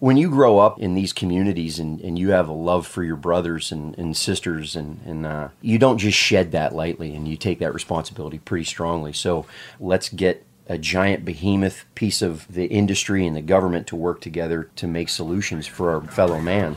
When you grow up in these communities and, and you have a love for your brothers and, and sisters, and, and uh, you don't just shed that lightly and you take that responsibility pretty strongly. So let's get a giant behemoth piece of the industry and the government to work together to make solutions for our fellow man.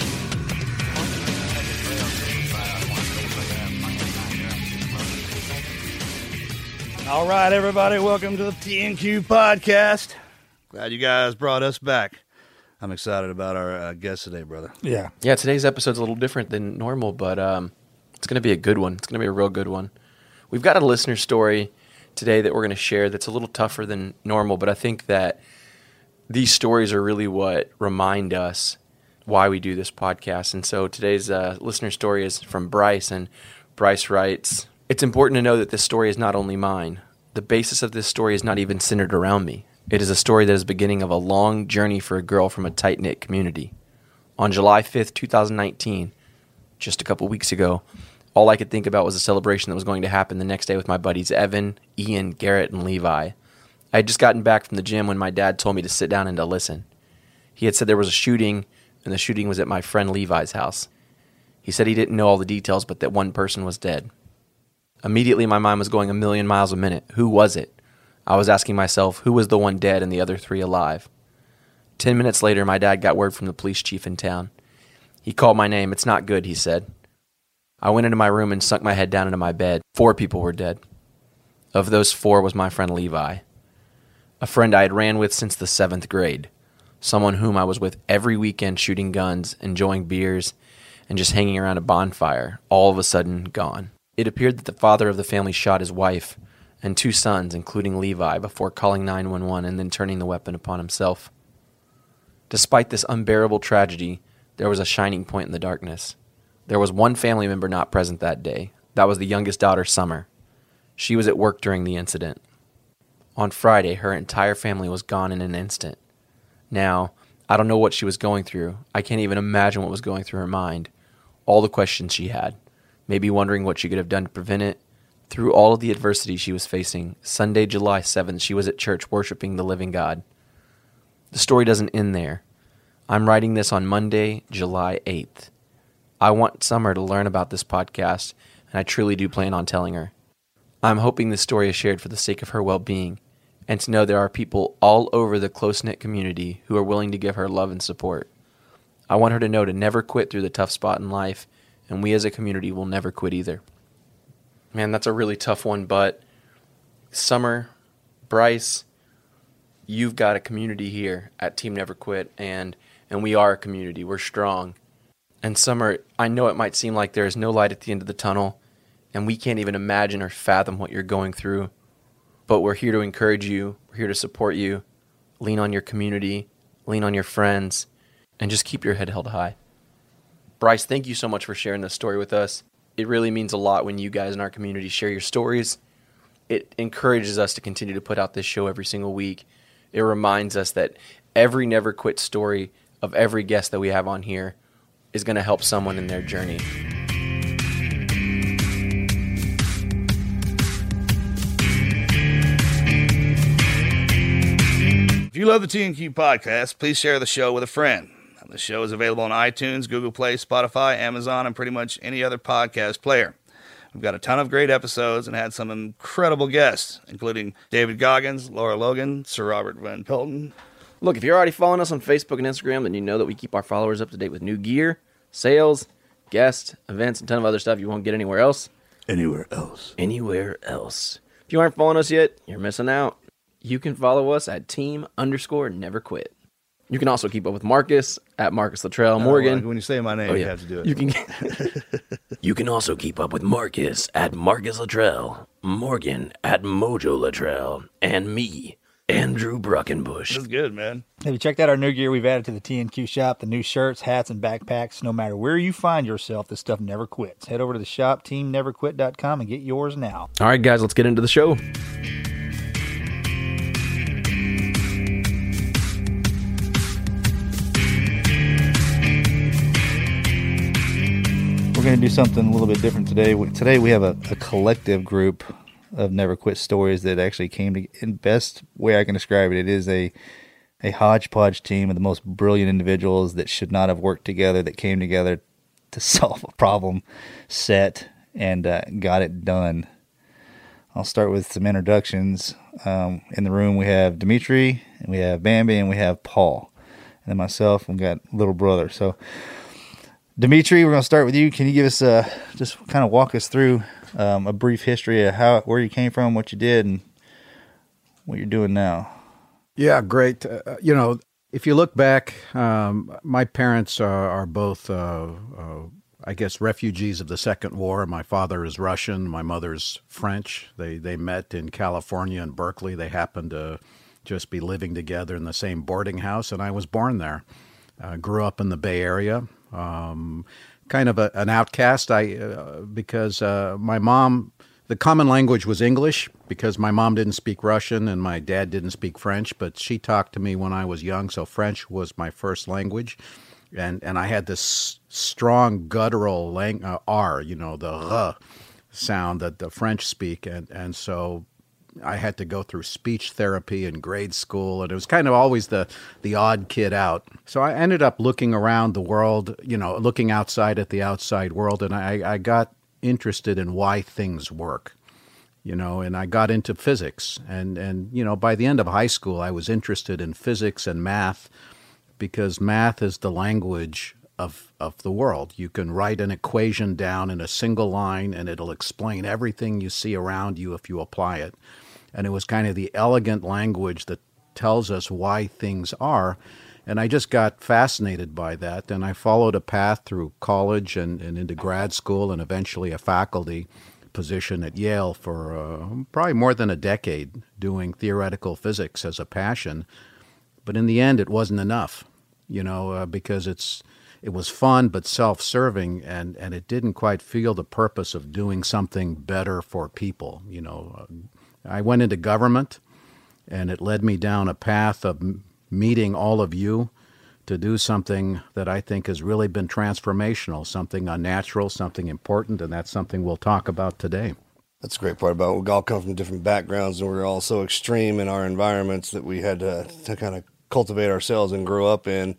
All right, everybody, welcome to the TNQ podcast. Glad you guys brought us back. I'm excited about our uh, guest today, brother. Yeah. Yeah, today's episode's a little different than normal, but um, it's going to be a good one. It's going to be a real good one. We've got a listener story today that we're going to share that's a little tougher than normal, but I think that these stories are really what remind us why we do this podcast. And so today's uh, listener story is from Bryce, and Bryce writes It's important to know that this story is not only mine. The basis of this story is not even centered around me. It is a story that is beginning of a long journey for a girl from a tight knit community. On July 5th, 2019, just a couple weeks ago, all I could think about was a celebration that was going to happen the next day with my buddies Evan, Ian, Garrett, and Levi. I had just gotten back from the gym when my dad told me to sit down and to listen. He had said there was a shooting, and the shooting was at my friend Levi's house. He said he didn't know all the details, but that one person was dead. Immediately, my mind was going a million miles a minute. Who was it? I was asking myself, who was the one dead and the other three alive? Ten minutes later, my dad got word from the police chief in town. He called my name. It's not good, he said. I went into my room and sunk my head down into my bed. Four people were dead. Of those four was my friend Levi, a friend I had ran with since the seventh grade, someone whom I was with every weekend shooting guns, enjoying beers, and just hanging around a bonfire, all of a sudden gone. It appeared that the father of the family shot his wife and two sons, including Levi, before calling 911 and then turning the weapon upon himself. Despite this unbearable tragedy, there was a shining point in the darkness. There was one family member not present that day. That was the youngest daughter, Summer. She was at work during the incident. On Friday, her entire family was gone in an instant. Now, I don't know what she was going through. I can't even imagine what was going through her mind. All the questions she had. Maybe wondering what she could have done to prevent it. Through all of the adversity she was facing, Sunday, July 7th, she was at church worshiping the living God. The story doesn't end there. I'm writing this on Monday, July 8th. I want Summer to learn about this podcast, and I truly do plan on telling her. I'm hoping this story is shared for the sake of her well being, and to know there are people all over the close knit community who are willing to give her love and support. I want her to know to never quit through the tough spot in life, and we as a community will never quit either. Man, that's a really tough one, but Summer, Bryce, you've got a community here at Team Never Quit, and and we are a community. We're strong. And Summer, I know it might seem like there is no light at the end of the tunnel, and we can't even imagine or fathom what you're going through. But we're here to encourage you. We're here to support you. Lean on your community, lean on your friends, and just keep your head held high. Bryce, thank you so much for sharing this story with us. It really means a lot when you guys in our community share your stories. It encourages us to continue to put out this show every single week. It reminds us that every never quit story of every guest that we have on here is going to help someone in their journey. If you love the TNQ podcast, please share the show with a friend. The show is available on iTunes, Google Play, Spotify, Amazon, and pretty much any other podcast player. We've got a ton of great episodes and had some incredible guests, including David Goggins, Lara Logan, Sir Robert Van Pilton. Look, if you're already following us on Facebook and Instagram, then you know that we keep our followers up to date with new gear, sales, guests, events, and a ton of other stuff you won't get anywhere else. Anywhere else. Anywhere else. If you aren't following us yet, you're missing out. You can follow us at team underscore never quit. You can also keep up with Marcus at Marcus Luttrell Morgan. when you say my name, Oh, you have to do it. You can. you can also keep up with Marcus at Marcus Luttrell, Morgan at Mojo Luttrell, and me, Andrew Bruckenbush. That's good, man. Have you checked out our new gear we've added to the TNQ shop? The new shirts, hats, and backpacks. No matter where you find yourself, this stuff never quits. Head over to the shop, teamneverquit.com, and get yours now. All right, guys, let's get into the show. We're going to do something a little bit different today. Today we have a, a collective group of never quit stories that actually came to. In best way I can describe it, it is a a hodgepodge team of the most brilliant individuals that should not have worked together that came together to solve a problem set and uh, got it done. I'll start with some introductions. Um, in the room we have Dimitri, and we have Bambi, and we have Paul, and myself. and got little brother. So. Dimitri, we're going to start with you. Can you give us uh, just kind of walk us through um, a brief history of how where you came from, what you did, and what you're doing now? Yeah, great. Uh, you know, if you look back, um, my parents are, are both, uh, uh, I guess, refugees of the Second War. My father is Russian. My mother's French. They they met in California in Berkeley. They happened to just be living together in the same boarding house, and I was born there. Uh, grew up in the Bay Area. Um, kind of a, an outcast. I uh, because uh, my mom the common language was English because my mom didn't speak Russian and my dad didn't speak French, but she talked to me when I was young, so French was my first language. And and I had this strong guttural lang- uh, R, you know, the r sound that the French speak, and and so I had to go through speech therapy in grade school, and it was kind of always the the odd kid out. So I ended up looking around the world, you know, looking outside at the outside world, and I, I got interested in why things work, you know, and I got into physics, and and you know, by the end of high school, I was interested in physics and math because math is the language of of the world. You can write an equation down in a single line and it'll explain everything you see around you if you apply it. And it was kind of the elegant language that tells us why things are. And I just got fascinated by that. And I followed a path through college and, and into grad school and eventually a faculty position at Yale for uh, probably more than a decade doing theoretical physics as a passion. But in the end, it wasn't enough, you know, uh, because it's it was fun but self-serving, and and it didn't quite feel the purpose of doing something better for people. You know, uh, I went into government, and it led me down a path of meeting all of you to do something that I think has really been transformational, something unnatural, something important, and that's something we'll talk about today. That's the great part about it. we all come from different backgrounds and we're all so extreme in our environments that we had to, to kind of cultivate ourselves and grow up in.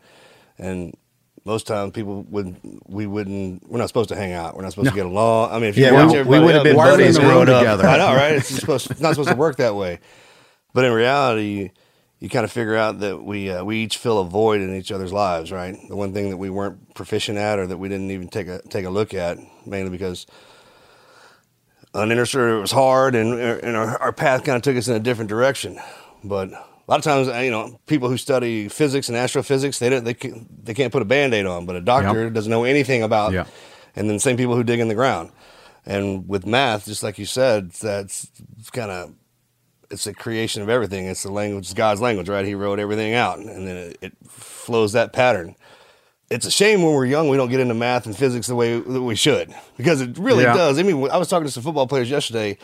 And most times people would we wouldn't we're not supposed to hang out. We're not supposed to get along. I mean, if you yeah, we, we would have been buddies the room growing up- together? I know, right? It's supposed it's not supposed to work that way. But in reality, you, kind of figure out that we uh, we each fill a void in each other's lives, right? The one thing that we weren't proficient at, or that we didn't even take a take a look at, mainly because uninterested. It was hard, and and our, our path kind of took us in a different direction. But lot of times, uh, you know, people who study physics and astrophysics, they don't, they can, they can't put a band-aid on, but a doctor Yep. doesn't know anything about. Yeah. And then same people who dig in the ground, and with math, just like you said, that's kind of it's a creation of everything. It's the language, it's God's language, right? He wrote everything out, and then it, it flows that pattern. It's a shame when we're young we don't get into math and physics the way that we should, because it really Yeah. does. I mean, I was talking to some football players yesterday,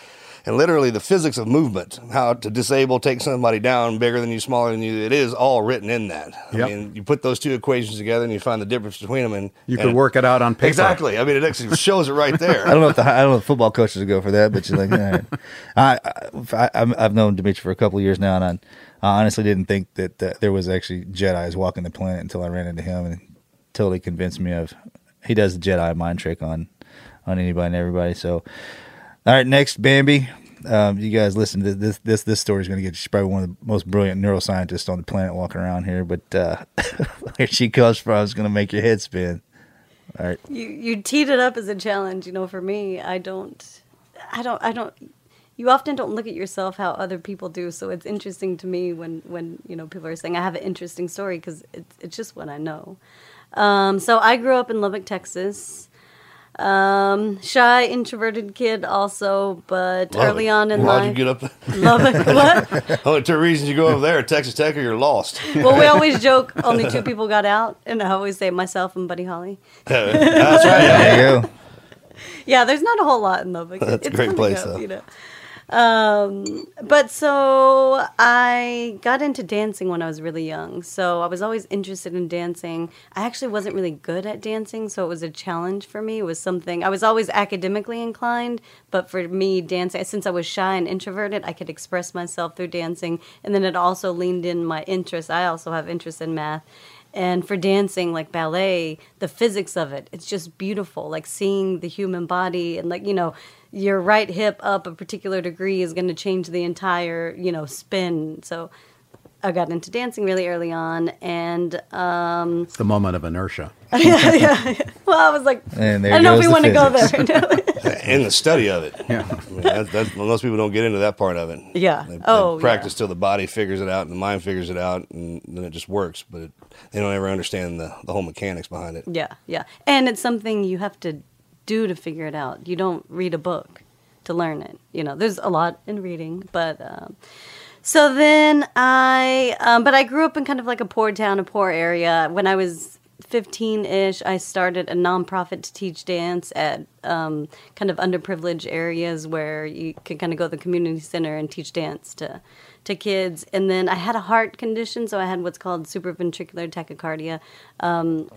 and literally the physics of movement, how to disable, take somebody down bigger than you, smaller than you, it is all written in that. Yep. I mean, you put those two equations together and you find the difference between them, and You and could work it out on paper. Exactly. I mean, it actually shows it right there. I don't know if the I don't know if football coaches would go for that, but you're like, all right. I, I I'm- I've known Dimitri for a couple of years now, and I, I honestly didn't think that, that there was actually Jedi's walking the planet until I ran into him, and totally convinced me of. He does the Jedi mind trick on on anybody and everybody. So, all right, next Bambi. Um, you guys listen to this. This this story is going to get. She's probably one of the most brilliant neuroscientists on the planet walking around here. But uh, where she comes from is going to make your head spin. All right. You you teed it up as a challenge. You know, for me, I don't, I don't, I don't. You often don't look at yourself how other people do. So it's interesting to me when when you know people are saying I have an interesting story because it's it's just what I know. Um, so I grew up in Lubbock, Texas. Um, shy, introverted kid, also, but Love early it. on in Why'd life, you get up? Lubbock. What? Only two reasons you go over there: Texas Tech or you're lost. well, we always joke only two people got out, and I always say myself and Buddy Holly. That's right. There you go. Yeah, there's not a whole lot in Lubbock. That's a It's great fun place, go, though. You know. Um, but so I got into dancing when I was really young. So I was always interested in dancing. I actually wasn't really good at dancing, so it was a challenge for me. It was something I was always academically inclined, but for me, dancing since I was shy and introverted, I could express myself through dancing, and then it also leaned in my interest. I also have interest in math. And for dancing, like ballet, the physics of it, it's just beautiful. Like seeing the human body and, like, you know, your right hip up a particular degree is going to change the entire, you know, spin. So I got into dancing really early on. And, um, It's the moment of inertia. Yeah, yeah. well, I was like, And there I don't know if we the want to go physics. there. In the study of it. Yeah. I mean, that's, that's, most people don't get into that part of it. Yeah. They, they Oh, practice yeah. till the body figures it out and the mind figures it out, and then it just works. But it, they don't ever understand the, the whole mechanics behind it. Yeah, yeah. And it's something you have to do to figure it out. You don't read a book to learn it. You know, there's a lot in reading, but um, so then I, um, but I grew up in kind of like a poor town, a poor area. When I was 15 ish, I started a nonprofit to teach dance at um, kind of underprivileged areas where you can kind of go to the community center and teach dance to to kids. And then I had a heart condition, so I had what's called supraventricular tachycardia. Um,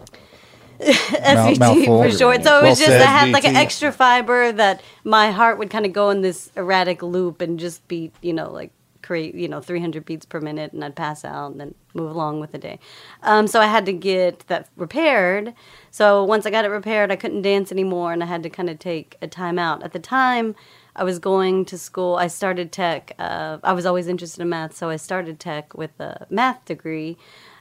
SVT for short. So it Well was just. I had like an extra fiber that my heart would kind of go in this erratic loop and just beat, you know, like create, you know, 300 beats per minute, and I'd pass out and then move along with the day. Um, so I had to get that repaired. So once I got it repaired, I couldn't dance anymore, and I had to kind of take a time out. At the time, I was going to school. I started tech. Uh, I was always interested in math, so I started tech with a math degree.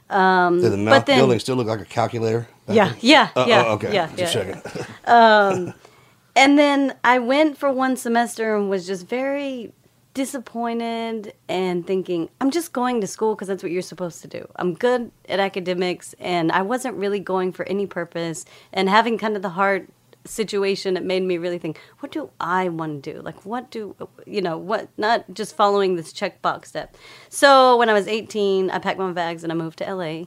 Um, Did the but then- building still look like a calculator? Yeah, then? yeah, Uh, yeah, oh, okay. yeah, Just yeah, checking. and then I went for one semester and was just very disappointed and thinking, I'm just going to school because that's what you're supposed to do. I'm good at academics and I wasn't really going for any purpose. And having kind of the heart situation, it made me really think, what do I want to do? Like, what do, you know, what, not just following this checkbox step. So when I was 18, I packed my bags and I moved to LA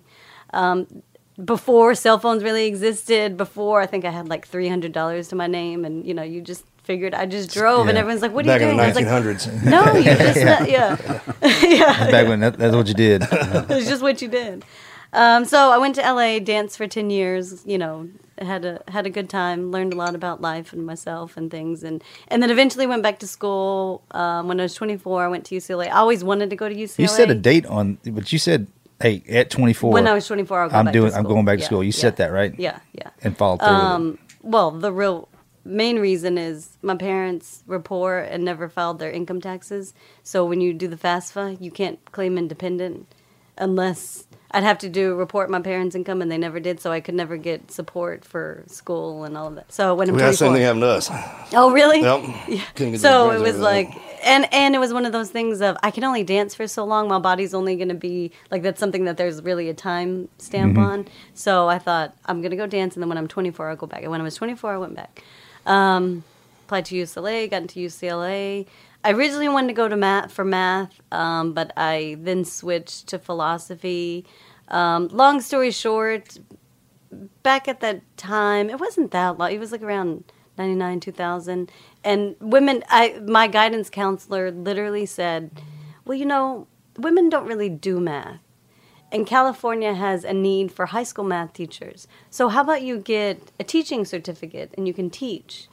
um, before cell phones really existed, before I think I had like three hundred dollars to my name, and you know, you just figured I just drove, and everyone's like, "What are Back you in doing?" the I was like, 1900s. "No, you just not, yeah, yeah." Back when that, that's what you did. it's just what you did. Um, so I went to LA, danced for ten years. You know, had a had a good time, learned a lot about life and myself and things, and and then eventually went back to school. Um, when I was twenty four, I went to UCLA. I always wanted to go to UCLA. You said a date on, but you said, "Hey, at 24, When I was 24, I'll go I'm back doing. I'm going back to Yeah, school." You yeah. said that right? Yeah, yeah. And followed through. Um, well, the real main reason is my parents were poor and never filed their income taxes. So when you do the FAFSA, you can't claim independent unless I'd have to do report my parents' income, and they never did. So I could never get support for school and all of that. So when I'm We had the same thing happen to us. Oh, really? Yep. Yeah. So it was like, and and it was one of those things of I can only dance for so long. My body's only going to be like that's something that there's really a time stamp mm-hmm. on. So I thought I'm going to go dance, and then when I'm 24, I'll go back. And when I was 24, I went back. Um, applied to UCLA, got into UCLA. I originally wanted to go to math for math, um, but I then switched to philosophy. Um, long story short, back at that time, it wasn't that long. It was like around 99, 2000. And women, I my guidance counselor literally said, well, you know, women don't really do math. And California has a need for high school math teachers. So how about you get a teaching certificate and you can teach?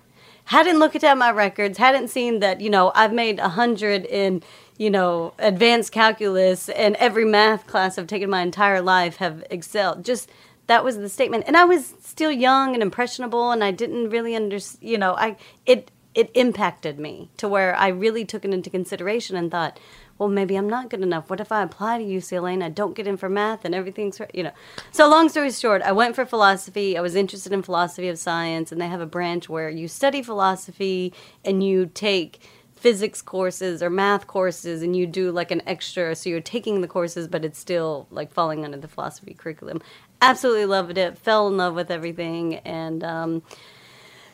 Hadn't looked at my records, hadn't seen that, you know, I've made a hundred in, you know, advanced calculus and every math class I've taken my entire life have excelled. Just that was the statement. And I was still young and impressionable, and I didn't really understand. You know, I it it impacted me to where I really took it into consideration and thought, well, maybe I'm not good enough. What if I apply to UCLA and I don't get in for math and everything's, you know? So, long story short, I went for philosophy. I was interested in philosophy of science, and they have a branch where you study philosophy and you take physics courses or math courses and you do like an extra so you're taking the courses but it's still like falling under the philosophy curriculum absolutely loved it fell in love with everything and um,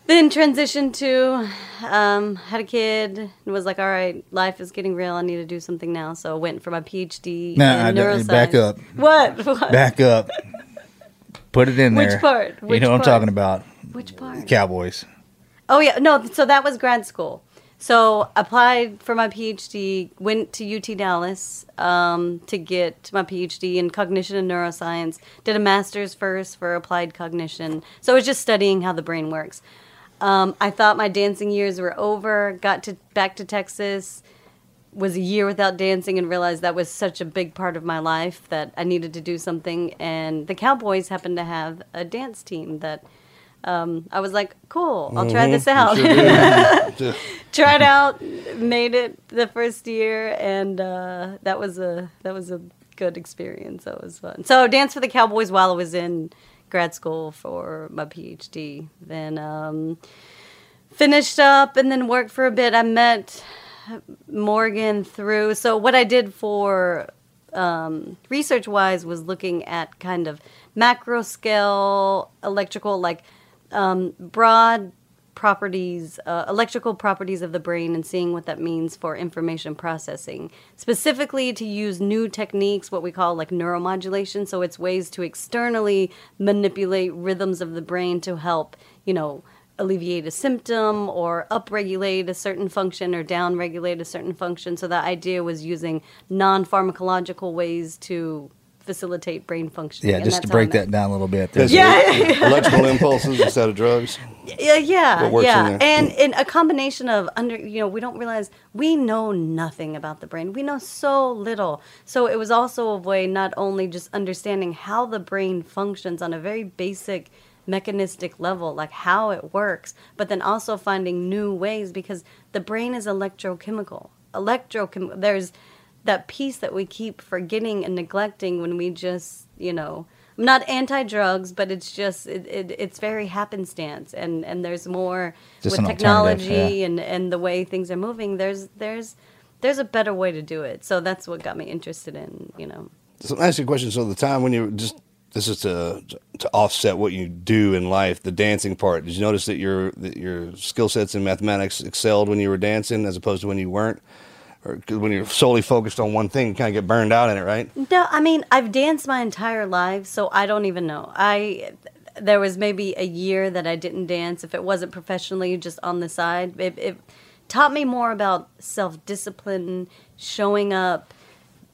then transitioned to um, had a kid and was like all right life is getting real i need to do something now so I went for my phd Nah, I in neuroscience back up. what, what? Back up. Put it in there. Which part? you Which know what I'm talking about. which part Cowboys. Oh yeah, no. So that was grad school. So applied for my PhD. Went to UT Dallas um, to get my PhD in cognition and neuroscience. Did a master's first for applied cognition. So I was just studying how the brain works. Um, I thought my dancing years were over. Got to back to Texas. Was a year without dancing and realized that was such a big part of my life that I needed to do something. And the Cowboys happened to have a dance team that um, I was like, cool, I'll try this out. Just- Tried out, made it the first year, and uh, that was a that was a good experience. That was fun. So I danced for the Cowboys while I was in grad school for my PhD. Then um, finished up and then worked for a bit. I met Morgan through. So what I did for um, research wise was looking at kind of macro scale electrical, like um, broad properties, uh, electrical properties of the brain, and seeing what that means for information processing. Specifically, to use new techniques, what we call like neuromodulation. So it's ways to externally manipulate rhythms of the brain to help, you know, alleviate a symptom or upregulate a certain function or downregulate a certain function. So the idea was using non-pharmacological ways to facilitate brain functioning. Yeah, just to that's how I break that down a little bit. Yes, Yeah. electrical impulses instead of drugs. Yeah, yeah, What in yeah, and in a combination of under, you know, we don't realize we know nothing about the brain. We know so little. So it was also a way not only just understanding how the brain functions on a very basic mechanistic level, like how it works, but then also finding new ways because the brain is electrochemical. Electrochem. There's that piece that we keep forgetting and neglecting when we just, you know, I'm not anti-drugs, but it's just it, it, it's very happenstance, and and there's more Just with an technology yeah. and and the way things are moving. There's there's there's a better way to do it. So that's what got me interested in, you know. So let me ask you a question. So the time when you just this is to to offset what you do in life, the dancing part. Did you notice that your that your skill sets in mathematics excelled when you were dancing as opposed to when you weren't? Or when you're solely focused on one thing, you kind of get burned out in it, right? No, I mean I've danced my entire life, so I don't even know. I there was maybe a year that I didn't dance if it wasn't professionally, just on the side. It, it taught me more about self discipline, showing up,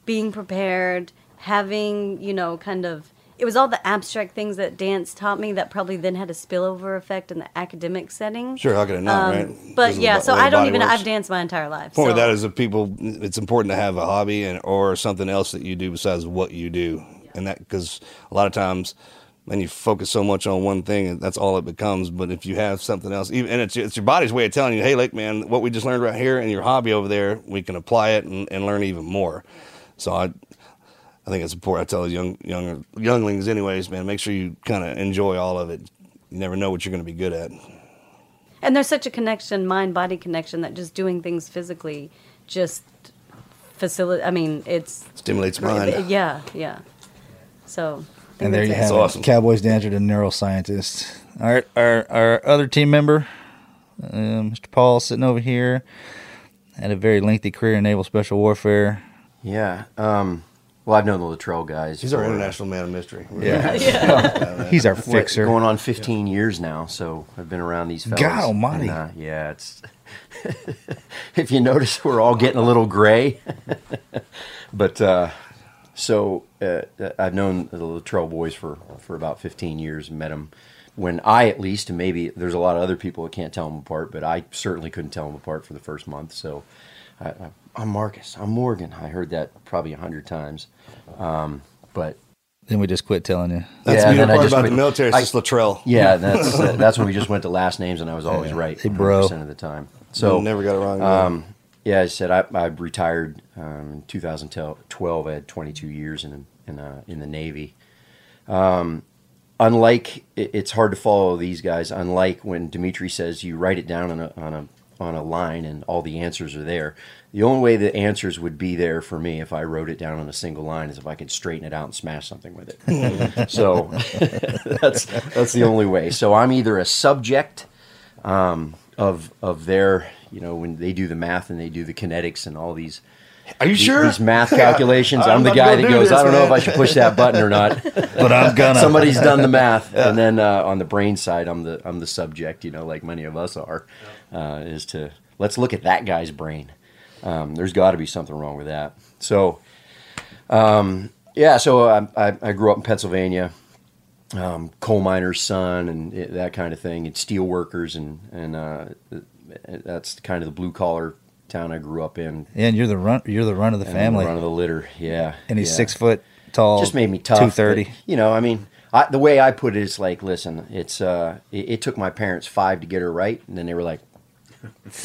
being prepared, having you know kind of. It was all the abstract things that dance taught me that probably then had a spillover effect in the academic setting. Sure, how could it not, Um, right? But yeah, so I don't even. works. I've danced my entire life. point so- that is that people it's important to have a hobby and or something else that you do besides what you do and that because a lot of times when you focus so much on one thing and that's all it becomes but if you have something else even and it's, it's your body's way of telling you hey look man what we just learned right here and your hobby over there we can apply it and, and learn even more so i i think it's important i tell young young younglings anyways man make sure you kind of enjoy all of it you never know what you're going to be good at And there's such a connection, mind body connection, that just doing things physically just facilitate. I mean, it's Stimulates great. mind. Yeah, yeah. So. And there you it. have awesome. it. Cowboys dancer to neuroscientist. All right, our our other team member, uh, Mr. Paul, sitting over here, had a very lengthy career in naval special warfare. Yeah. Um, well, I've known the Luttrell guys. he's our international man of mystery Yeah, he's our what, fixer. Going on 15 years now, so I've been around these fellas. God almighty. And, uh, yeah, it's. if you notice, we're all getting a little gray. but uh, so uh, I've known the Luttrell boys for for about 15 years. Met them when I, at least, and maybe there's a lot of other people that can't tell them apart, but I certainly couldn't tell them apart for the first month. So. I, I, I'm Marcus. I'm Morgan. I heard that probably a hundred times, um, but Then we just quit telling you. That's Yeah, the then beautiful I part just about quit- the military. It's I- just Luttrell. Yeah, that's uh, that's when we just went to last names, and I was always Yeah. right, Hey, bro. percent of the time. So never got it wrong. Um, yeah, I said I, I retired um, in 2012. I had 22 years in in, uh, in the Navy. Um, unlike it- it's hard to follow these guys. Unlike when Dimitri says you write it down on a on a on a line and all the answers are there. The only way the answers would be there for me if I wrote it down on a single line is if I could straighten it out and smash something with it. so that's that's the only way. So I'm either a subject um, of of their you know when they do the math and they do the kinetics and all these Are you these- sure? these math calculations. I'm I'm, the guy that goes, this, I don't know if. I should push that button or not. But I'm gonna. Somebody's done the math, and then uh, on the brain side, I'm the I'm the subject. You know, like many of us are, uh, is to let's look at that guy's brain. Um, there's got to be something wrong with that. So, um, yeah. So I, I, I grew up in Pennsylvania, um, coal miner's son, and it, that kind of thing, and steel workers, and and uh, that's kind of the blue collar town I grew up in. Yeah, and you're the run. You're the run of the and the family. run of the litter. Yeah, and he's yeah six foot tall. just made me tough. Two thirty. You know, I mean, I, the way I put it is like, listen, it's uh, it, it took my parents five to get her right, and then they were like,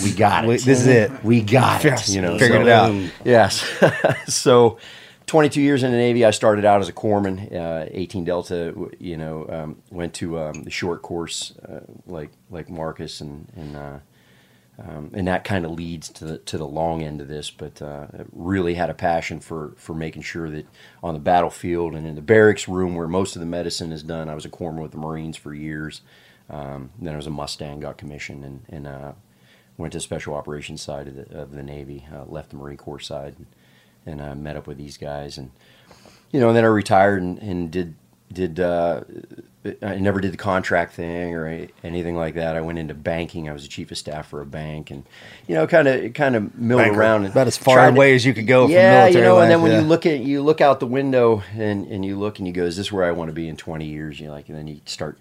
we got it. This is it. We got it. Yes, You know, figured so- it out. Yes. so, 22 years in the Navy. I started out as a corpsman, uh, 18 Delta. You know, um, went to um, the short course, uh, like like Marcus, and and uh, um, and that kind of leads to the to the long end of this. But uh, really had a passion for for making sure that on the battlefield and in the barracks room where most of the medicine is done. I was a corpsman with the Marines for years. Um, then I was a Mustang, got commissioned, and and uh, went to the special operations side of the, of the Navy, uh, left the Marine Corps side, and, and uh, met up with these guys, and you know, and then I retired and, and did did uh, I never did the contract thing or anything like that. I went into banking. I was the chief of staff for a bank, and you know, kind of kind of milled Banker. around and About as far tried to- away as you could go yeah, military you know, and then when yeah. you look at you look out the window and and you look and you go, is this where I want to be in 20 years? You like, and then you start,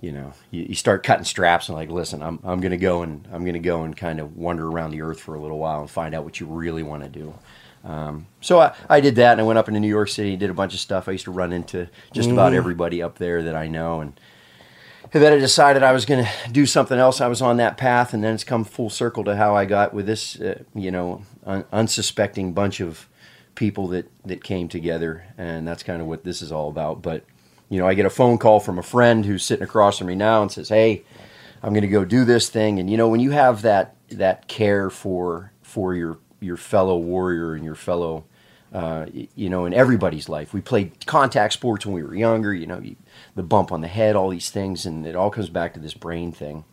you know, you, you start cutting straps and like, listen, I'm I'm gonna go and I'm gonna go and kind of wander around the earth for a little while and find out what you really want to do. Um, so I, I did that and I went up into New York City, and did a bunch of stuff. I used to run into just about everybody up there that I know and. And then I decided I was going to do something else. I was on that path, and then it's come full circle to how I got with this, uh, you know, un- unsuspecting bunch of people that that came together, and that's kind of what this is all about. But you know, I get a phone call from a friend who's sitting across from me now and says, "Hey, I'm going to go do this thing." And you know, when you have that that care for for your your fellow warrior and your fellow uh, you know, in everybody's life. We played contact sports when we were younger, you know, you, the bump on the head, all these things, and it all comes back to this brain thing.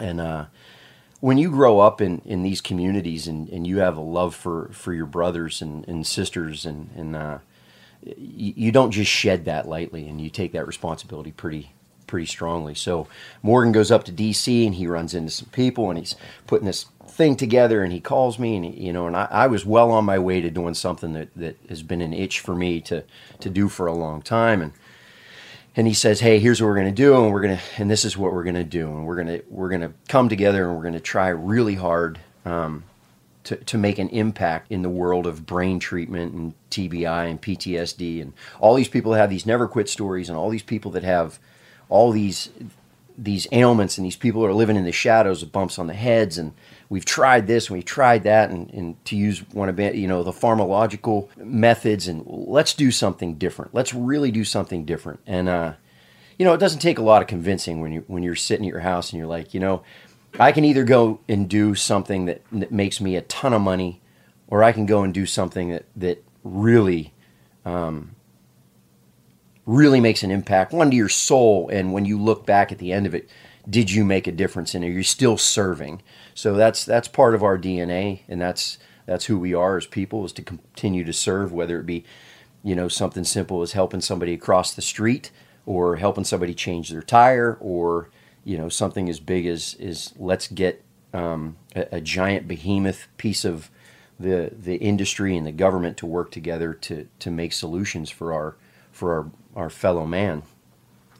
And uh, when you grow up in, in these communities and, and you have a love for, for your brothers and, and sisters, and, and uh, you, don't just shed that lightly, and you take that responsibility pretty pretty strongly. So Morgan goes up to DC and he runs into some people and he's putting this thing together and he calls me and you know and I, I was well on my way to doing something that, that has been an itch for me to to do for a long time and and he says hey here's what we're going to do and we're to and this is what we're going to do and we're going to we're to come together and we're going to try really hard um, to, to make an impact in the world of brain treatment and TBI and PTSD and all these people that have these never quit stories and all these people that have all these these ailments and these people are living in the shadows of bumps on the heads and we've tried this and we've tried that and, and to use one of you know the pharmacological methods and let's do something different. Let's really do something different. And uh, you know it doesn't take a lot of convincing when you when you're sitting at your house and you're like you know I can either go and do something that, that makes me a ton of money or I can go and do something that that really um, really makes an impact one to your soul. And when you look back at the end of it did you make a difference and are you still serving? So that's that's part of our dna and that's that's who we are as people is to continue to serve whether it be you know something simple as helping somebody across the street or helping somebody change their tire or you know something as big as is let's get um, a, a giant behemoth piece of the the industry and the government to work together to to make solutions for our for our our fellow man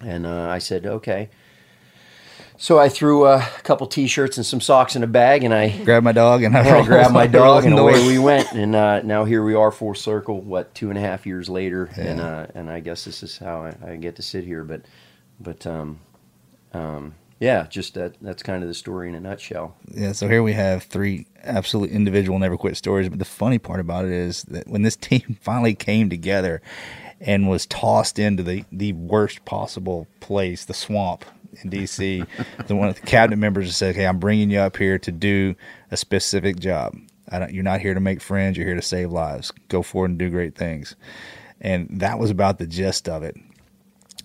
and uh, I said okay So I threw a couple T-shirts and some socks in a bag, and I Grabbed my dog and I, I grabbed my dog, and away we went. And uh, now here we are, full circle. What two and a half years later, and uh, and I guess this is how I, I get to sit here. But but um, um, yeah, just that that's kind of the story in a nutshell. Yeah, so here we have three absolute individual never quit stories. But the funny part about it is that when this team finally came together and was tossed into the, the worst possible place, the swamp in DC, the one of the cabinet members said, "Hey, I'm bringing you up here to do a specific job. I don't, you're not here to make friends. You're here to save lives. Go forward and do great things." And that was about the gist of it.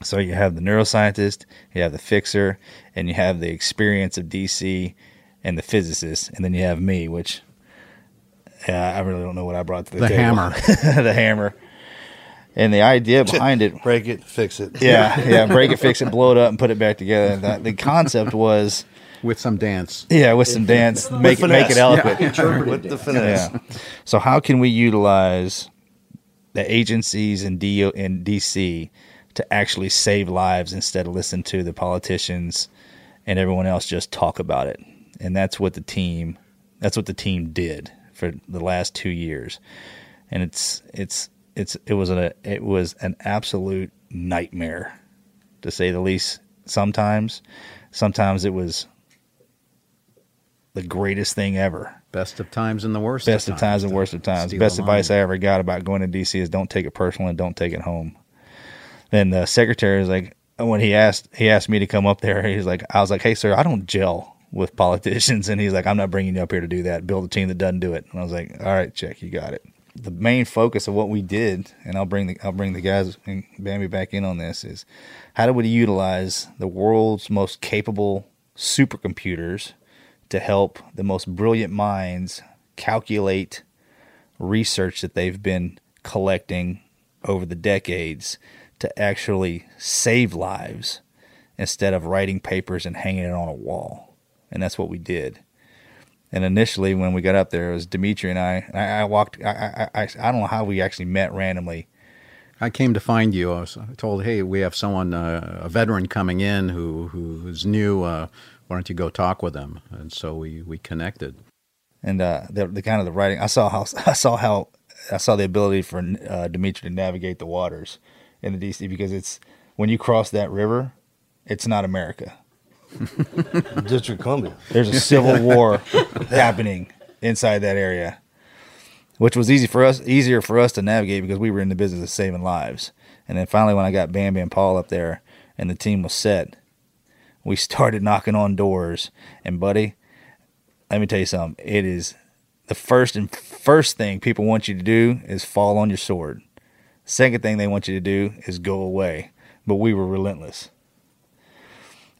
So you have the neuroscientist, you have the fixer, and you have the experience of DC and the physicist, and then you have me, which yeah, I really don't know what I brought to the, table. The table. hammer. the hammer. And the idea behind it, Break it, fix it. yeah, yeah, break it, fix it, blow it up, and put it back together. That, the concept was, with some dance. yeah, with some dance, make it make it finesse. eloquent. With the finesse. Yeah. So how can we utilize the agencies in D in DC to actually save lives instead of listen to the politicians and everyone else just talk about it? And that's what the team that's what the team did for the last 2 years. And it's it's it's it was a it was an absolute nightmare to say the least sometimes. Sometimes it was the greatest thing ever Best of times and the worst. best of times and worst of times. Best advice. I ever got about going to DC is don't take it personal and don't take it home. Then the secretary is like, when he asked he asked me to come up there, he's like, I was like, hey sir, I don't gel with politicians, and he's like, I'm not bringing you up here to do that. Build a team that doesn't do it. And I was like, all right, check, you got it. The main focus of what we did, and I'll bring the I'll bring the guys and Bambi back in on this is how do we utilize the world's most capable supercomputers to help the most brilliant minds calculate research that they've been collecting over the decades to actually save lives instead of writing papers and hanging it on a wall. And that's what we did. And initially, when we got up there, it was Dimitri and I. I, I walked. I, I, I, I don't know how we actually met randomly. I came to find you. I was told, "Hey, we have someone, uh, a veteran coming in who who's new. Uh, why don't you go talk with them?" And so we we connected. and uh, the, the kind of the writing. I saw how I saw how I saw the ability for uh, Dimitri to navigate the waters in the DC because it's when you cross that river, it's not America. District of Columbia. There's a civil war happening inside that area, which was easy for us, easier for us to navigate because we were in the business of saving lives. And then finally, when I got Bambi and Paul up there, and the team was set, we started knocking on doors. And buddy, let me tell you something. It is the first and first thing people want you to do is fall on your sword. Second thing they want you to do is go away. But we were relentless.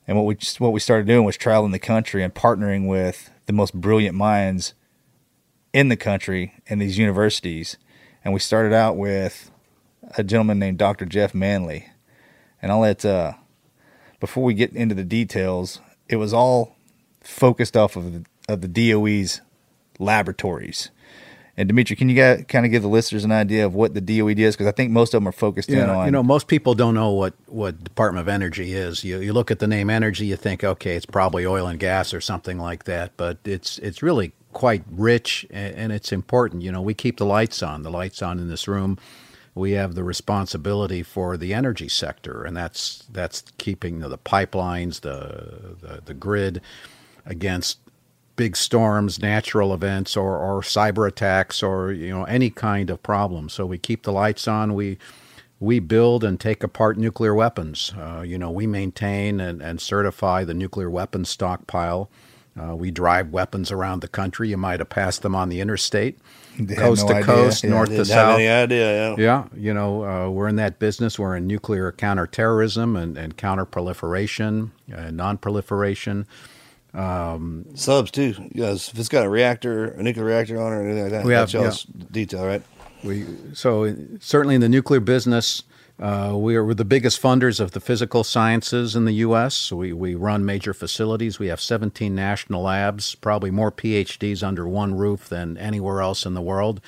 And what we what we started doing was traveling the country and partnering with the most brilliant minds in the country and these universities. And we started out with a gentleman named Dr. Jeff Manley. And I'll let uh, before we get into the details, it was all focused off of the, of the DOE's laboratories. And Dimitri, can you get, kind of give the listeners an idea of what the DOE is? Because I think most of them are focused in on you know, most people don't know what, what Department of Energy is. You, you look at the name energy, you think, okay, it's probably oil and gas or something like that, but it's it's really quite rich and, and it's important. You know, we keep the lights on, the lights on in this room. We have the responsibility for the energy sector, and that's that's keeping the, pipelines, the, the the grid against big storms, natural events, or, or cyber attacks, or you know any kind of problem. So we keep the lights on. We we build and take apart nuclear weapons. Uh, you know, we maintain and, and certify the nuclear weapons stockpile. Uh, we drive weapons around the country. You might have passed them on the interstate, They coast no to idea. coast, Yeah, north to south. idea. Yeah. Yeah, you know, uh, we're in that business. We're in nuclear counterterrorism and, and counterproliferation, uh, non-proliferation. Subs too. Yes, if it's got a reactor, a nuclear reactor on it, or anything like that. We have- that's y'all's detail, right? We so certainly in the nuclear business, uh, we are we're the biggest funders of the physical sciences in the U.S. We we run major facilities. We have 17 national labs, probably more PhDs under one roof than anywhere else in the world.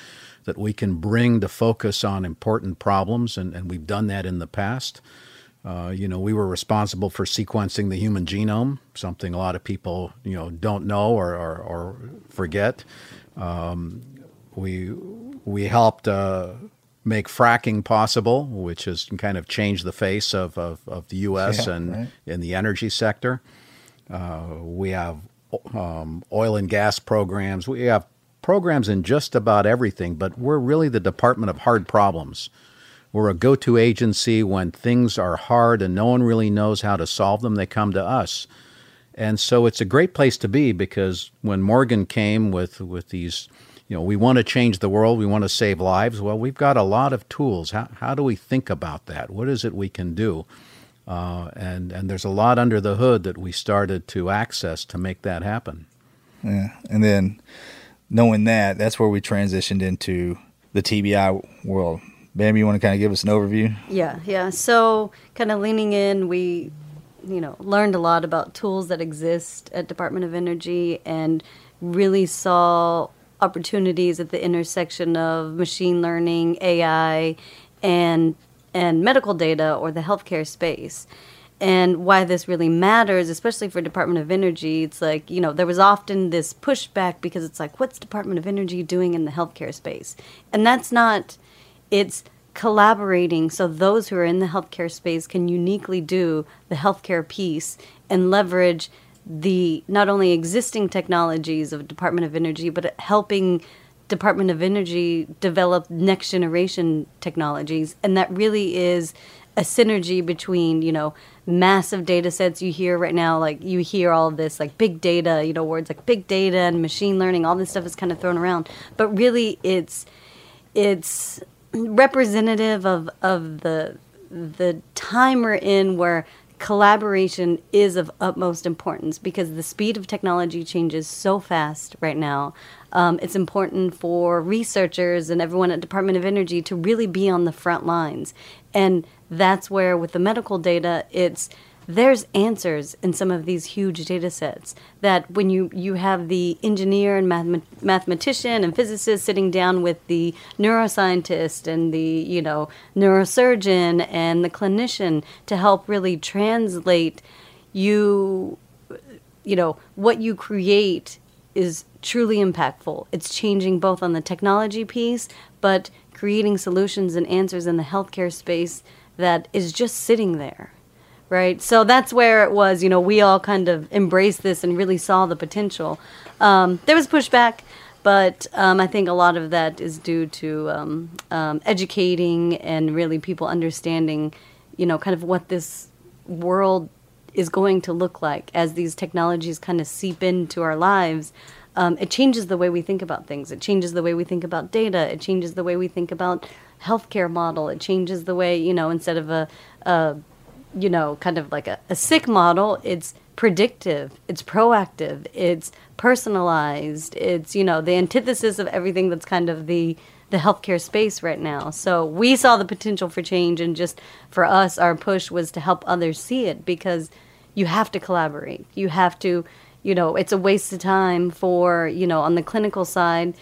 That we can bring to focus on important problems, and, and we've done that in the past. Uh, you know, we were responsible for sequencing the human genome, something a lot of people you know don't know or or, or forget. Um, we we helped uh, make fracking possible, which has kind of changed the face of, of, of the U.S. Yeah, and right. in the energy sector. Uh, we have um, oil and gas programs. We have programs in just about everything, but we're really the Department of Hard Problems. We're a go to agency when things are hard and no one really knows how to solve them, they come to us. And so it's a great place to be because when Morgan came with, with these, you know, we want to change the world, we want to save lives. Well, we've got a lot of tools. How, how do we think about that? What is it we can do? Uh, and, and there's a lot under the hood that we started to access to make that happen. Yeah. And then knowing that, that's where we transitioned into the TBI world. Bambi, you want to kind of give us an overview? Yeah, yeah. So, kind of leaning in, we, you know, learned a lot about tools that exist at Department of Energy and really saw opportunities at the intersection of machine learning, AI, and and medical data or the healthcare space. And why this really matters, especially for Department of Energy, it's like, you know, there was often this pushback because it's like, what's Department of Energy doing in the healthcare space? And that's not it's collaborating so those who are in the healthcare space can uniquely do the healthcare piece and leverage the not only existing technologies of Department of Energy but helping Department of Energy develop next generation technologies. And that really is a synergy between you know massive data sets you hear right now like you hear all this like big data you know words like big data and machine learning all this stuff is kind of thrown around. But really it's it's representative of of the the time we're in where collaboration is of utmost importance because the speed of technology changes so fast right now. Um, it's important for researchers and everyone at Department of Energy to really be on the front lines, and that's where with the medical data, it's there's answers in some of these huge data sets that when you, you have the engineer and mathemat- mathematician and physicist sitting down with the neuroscientist and the you know neurosurgeon and the clinician to help really translate you you know what you create is truly impactful. It's changing both on the technology piece but creating solutions and answers in the healthcare space that is just sitting there right? So that's where it was. You know, we all kind of embraced this and really saw the potential. Um, there was pushback, but um, I think a lot of that is due to um, um, educating and really people understanding, you know, kind of what this world is going to look like as these technologies kind of seep into our lives. Um, it changes the way we think about things. It changes the way we think about data. It changes the way we think about healthcare model. It changes the way you know instead of a, a you know, kind of like a, a sick model, it's predictive, it's proactive, it's personalized, it's, you know, the antithesis of everything that's kind of the the healthcare space right now. So we saw the potential for change and just for us our push was to help others see it because you have to collaborate. You have to, you know, it's a waste of time for, you know, on the clinical side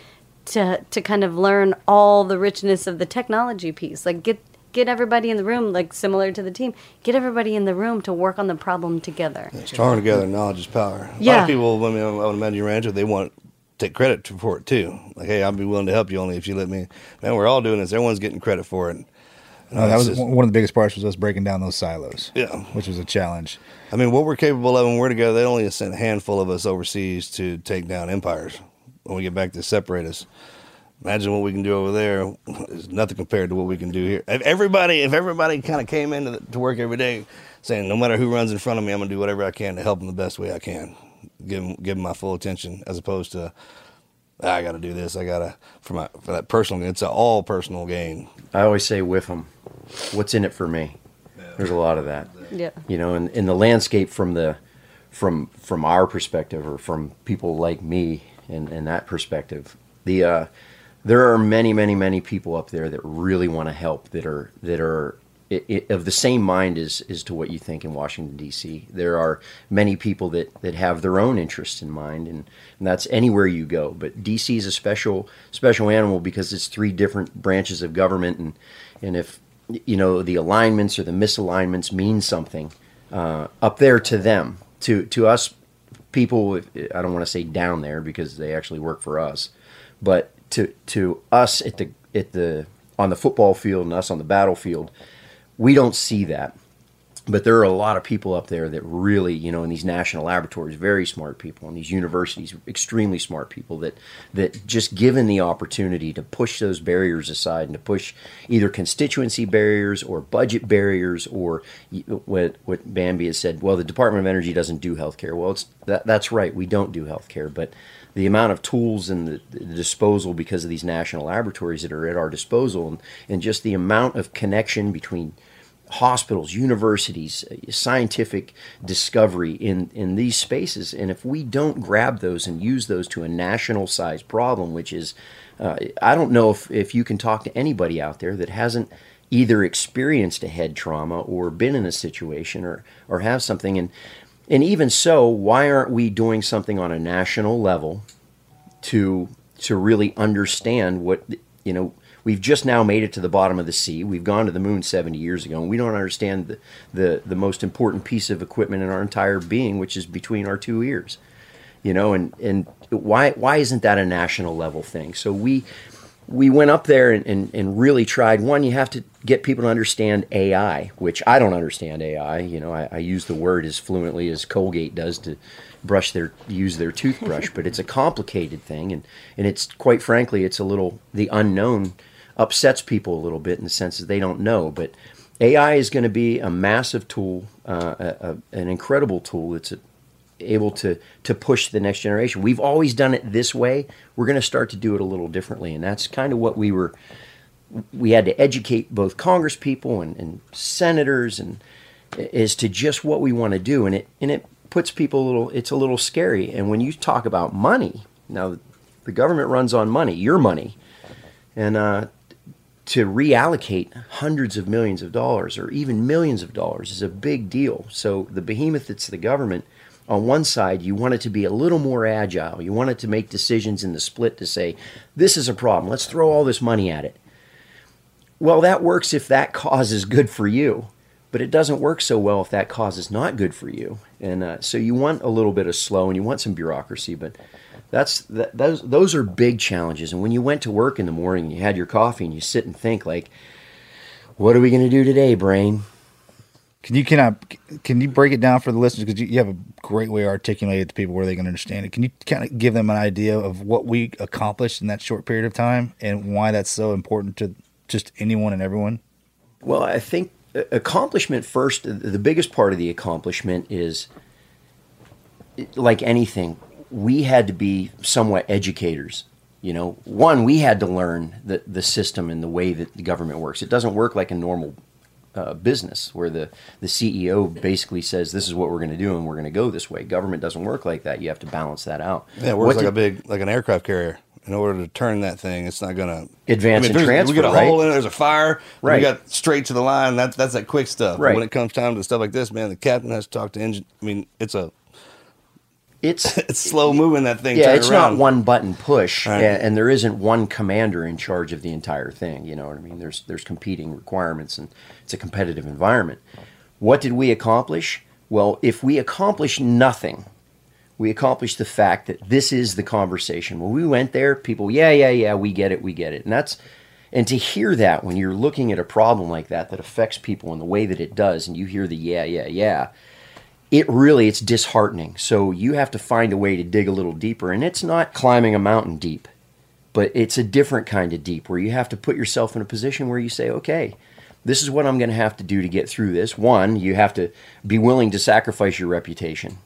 to to kind of learn all the richness of the technology piece. Like get get everybody in the room, like similar to the team, get everybody in the room to work on the problem together. Stronger together, knowledge is power. A lot Yeah. of people, when I would imagine rancher, they want to take credit for it too. Like, hey, I'd be willing to help you only if you let me. Man, we're all doing this. Everyone's getting credit for it. Uh, that was just- one of the biggest parts was us breaking down those silos. Yeah. which was a challenge. I mean, what we're capable of when we're together, they only sent a handful of us overseas to take down empires. When we get back to separate us, imagine what we can do over there. It's nothing compared to what we can do here. If everybody, if everybody kind of came into the, to work every day saying, no matter who runs in front of me, I'm gonna do whatever I can to help them the best way I can. Give them, give them my full attention, as opposed to "Ah, I got to do this. I gotta for my for that personal. It's an all personal gain. I always say with them, what's in it for me? There's a lot of that. Yeah. You know, in, in the landscape from the from from our perspective or from people like me and, and that perspective, the uh, there are many, many, many people up there that really want to help that are that are i i of the same mind as, as to what you think in Washington D.C. There are many people that, that have their own interests in mind, and, and that's anywhere you go. But D.C. is a special special animal because it's three different branches of government, and and if you know the alignments or the misalignments mean something uh, up there to them. To to us people, I don't want to say down there because they actually work for us, but to to us at the at the on the football field and us on the battlefield, we don't see that. But there are a lot of people up there that really, you know, in these national laboratories, very smart people, in these universities, extremely smart people that that just given the opportunity to push those barriers aside and to push either constituency barriers or budget barriers or what what Bambi has said. Well, the Department of Energy doesn't do healthcare. Well, it's that, that's right. We don't do healthcare, but the amount of tools and the, disposal because of these national laboratories that are at our disposal and, and just the amount of connection between hospitals, universities, scientific discovery in, in these spaces. And if we don't grab those and use those to a national size problem, which is, uh, I don't know if, if you can talk to anybody out there that hasn't either experienced a head trauma or been in a situation or, or have something. And, and even so, why aren't we doing something on a national level to, to really understand what, you know, We've just now made it to the bottom of the sea. We've gone to the moon 70 years ago, and we don't understand the, the, the most important piece of equipment in our entire being, which is between our two ears. You know, and, and why, why isn't that a national level thing? So we, we went up there and, and, and, really tried. One, you have to get people to understand AI, which I don't understand AI. You know, I, I, use the word as fluently as Colgate does to brush their use their toothbrush, but it's a complicated thing, and and it's quite frankly, it's a little the unknown upsets people a little bit in the sense that they don't know. But AI is going to be a massive tool, uh, a, a, an incredible tool that's able to to push the next generation. We've always done it this way. We're going to start to do it a little differently, and that's kind of what we were. We had to educate both Congress people and, and senators and as to just what we want to do, and it and it puts people a little. It's a little scary. And when you talk about money, now the government runs on money, your money, and uh, to reallocate hundreds of millions of dollars or even millions of dollars is a big deal. So the behemoth that's the government, on one side, you want it to be a little more agile. You want it to make decisions in the split to say, this is a problem. Let's throw all this money at it. Well, that works if that cause is good for you, but it doesn't work so well if that cause is not good for you. And uh, so you want a little bit of slow and you want some bureaucracy, but that's that, those those are big challenges. And when you went to work in the morning, you had your coffee, and you sit and think like, "What are we going to do today, brain?" Can you can I can you break it down for the listeners because you, you, have a great way to articulate it to people where they can understand it. Can you kind of give them an idea of what we accomplished in that short period of time and why that's so important to just anyone and everyone? Well, I think uh, accomplishment first. The biggest part of the accomplishment is like anything we had to be somewhat educators. You know, one, we had to learn the, the system and the way that the government works. It doesn't work like a normal uh, business where the, the CEO basically says, this is what we're going to do and we're going to go this way. Government doesn't work like that. You have to balance that out. Yeah, it works what like did, a big, like an aircraft carrier. In order to turn that thing, it's not going to advance I mean, and transfer. We get a right? hole in it. There's a fire. Right. We got straight to the line. That's that's that quick stuff. Right. when it comes time to stuff like this, man, the captain has to talk to engine. I mean, it's a it's it's slow moving that thing. Yeah, it's around. not one button push, right. and, and, there isn't one commander in charge of the entire thing. You know what I mean? There's there's competing requirements, and it's a competitive environment. What did we accomplish? Well, if we accomplish nothing, we accomplished the fact that this is the conversation. When we went there, people, yeah, yeah, yeah, we get it, we get it, and that's and to hear that when you're looking at a problem like that that affects people in the way that it does, and you hear the yeah, yeah, yeah it really it's disheartening. So you have to find a way to dig a little deeper, and it's not climbing a mountain deep, but it's a different kind of deep where you have to put yourself in a position where you say, okay. This is what I'm going to have to do to get through this. One, you have to be willing to sacrifice your reputation,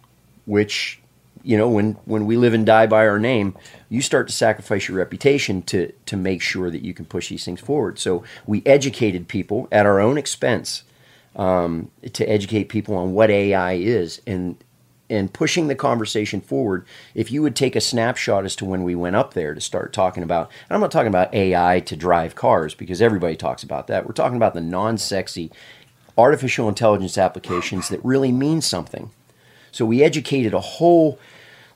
which you know when when we live and die by our name you start to sacrifice your reputation to to make sure that you can push these things forward so we educated people at our own expense um, to educate people on what AI is and and pushing the conversation forward. If you would take a snapshot as to when we went up there to start talking about, and I'm not talking about AI to drive cars because everybody talks about that. We're talking about the non-sexy artificial intelligence applications that really mean something. So we educated a whole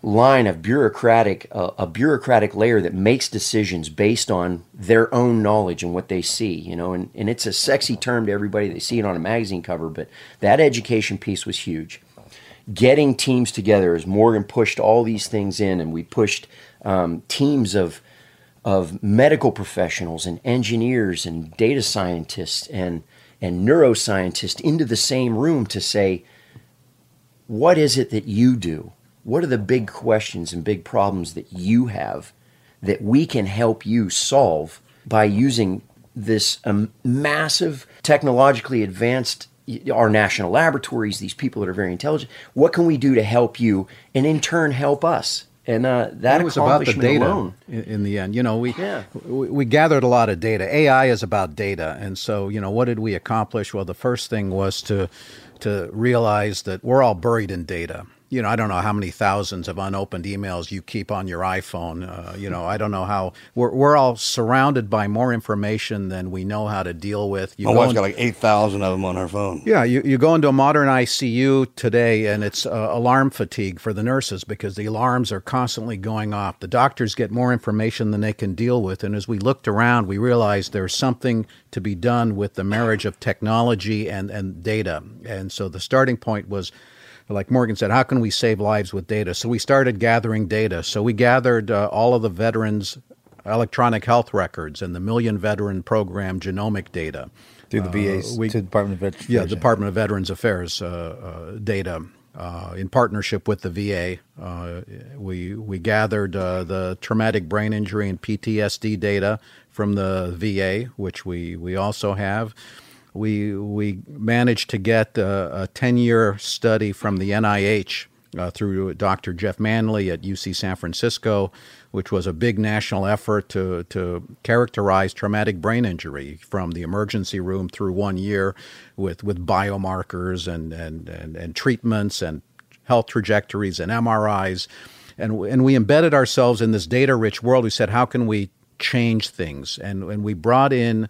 line of bureaucratic uh, a bureaucratic layer that makes decisions based on their own knowledge and what they see you know and, and it's a sexy term to everybody. They see it on a magazine cover but that education piece was huge. Getting teams together as morgan pushed all these things in and we pushed um, teams of of medical professionals and engineers and data scientists and and neuroscientists into the same room to say what is it that you do what are the big questions and big problems that you have that we can help you solve by using this um, massive technologically advanced our national laboratories these people that are very intelligent what can we do to help you and in turn help us and uh, that it was about the data alone in, the end. You know, we, Yeah. we we gathered a lot of data. AI is about data, and so you know, what did we accomplish? Well, the first thing was to to realize that we're all buried in data. You know, I don't know how many thousands of unopened emails you keep on your iPhone. Uh, you know, I don't know how we're we're all surrounded by more information than we know how to deal with. You My wife's in- got like 8,000 of them on her phone. yeah, you, you go into a modern ICU today and it's uh, alarm fatigue for the nurses because the alarms are constantly going off. The doctors get more information than they can deal with. And as we looked around, we realized there's something to be done with the marriage of technology and, and data. And so the starting point was, like Morgan said, how can we save lives with data? So we started gathering data. So we gathered uh, all of the veterans' electronic health records and the Million Veteran Program genomic data Through the VA's to the Department of Veterans yeah, Department of Veterans Affairs uh, uh, data uh, in partnership with the VA. Uh, we we gathered uh, the traumatic brain injury and PTSD data from the VA, which we we also have. We we managed to get a, ten year study from the NIH uh, through Dr. Geoff Manley at UC San Francisco, which was a big national effort to, to characterize traumatic brain injury from the emergency room through one year with, with biomarkers and, and, and, and treatments and health trajectories and MRIs. And, and we embedded ourselves in this data rich world. We said, how can we change things? And, and we brought in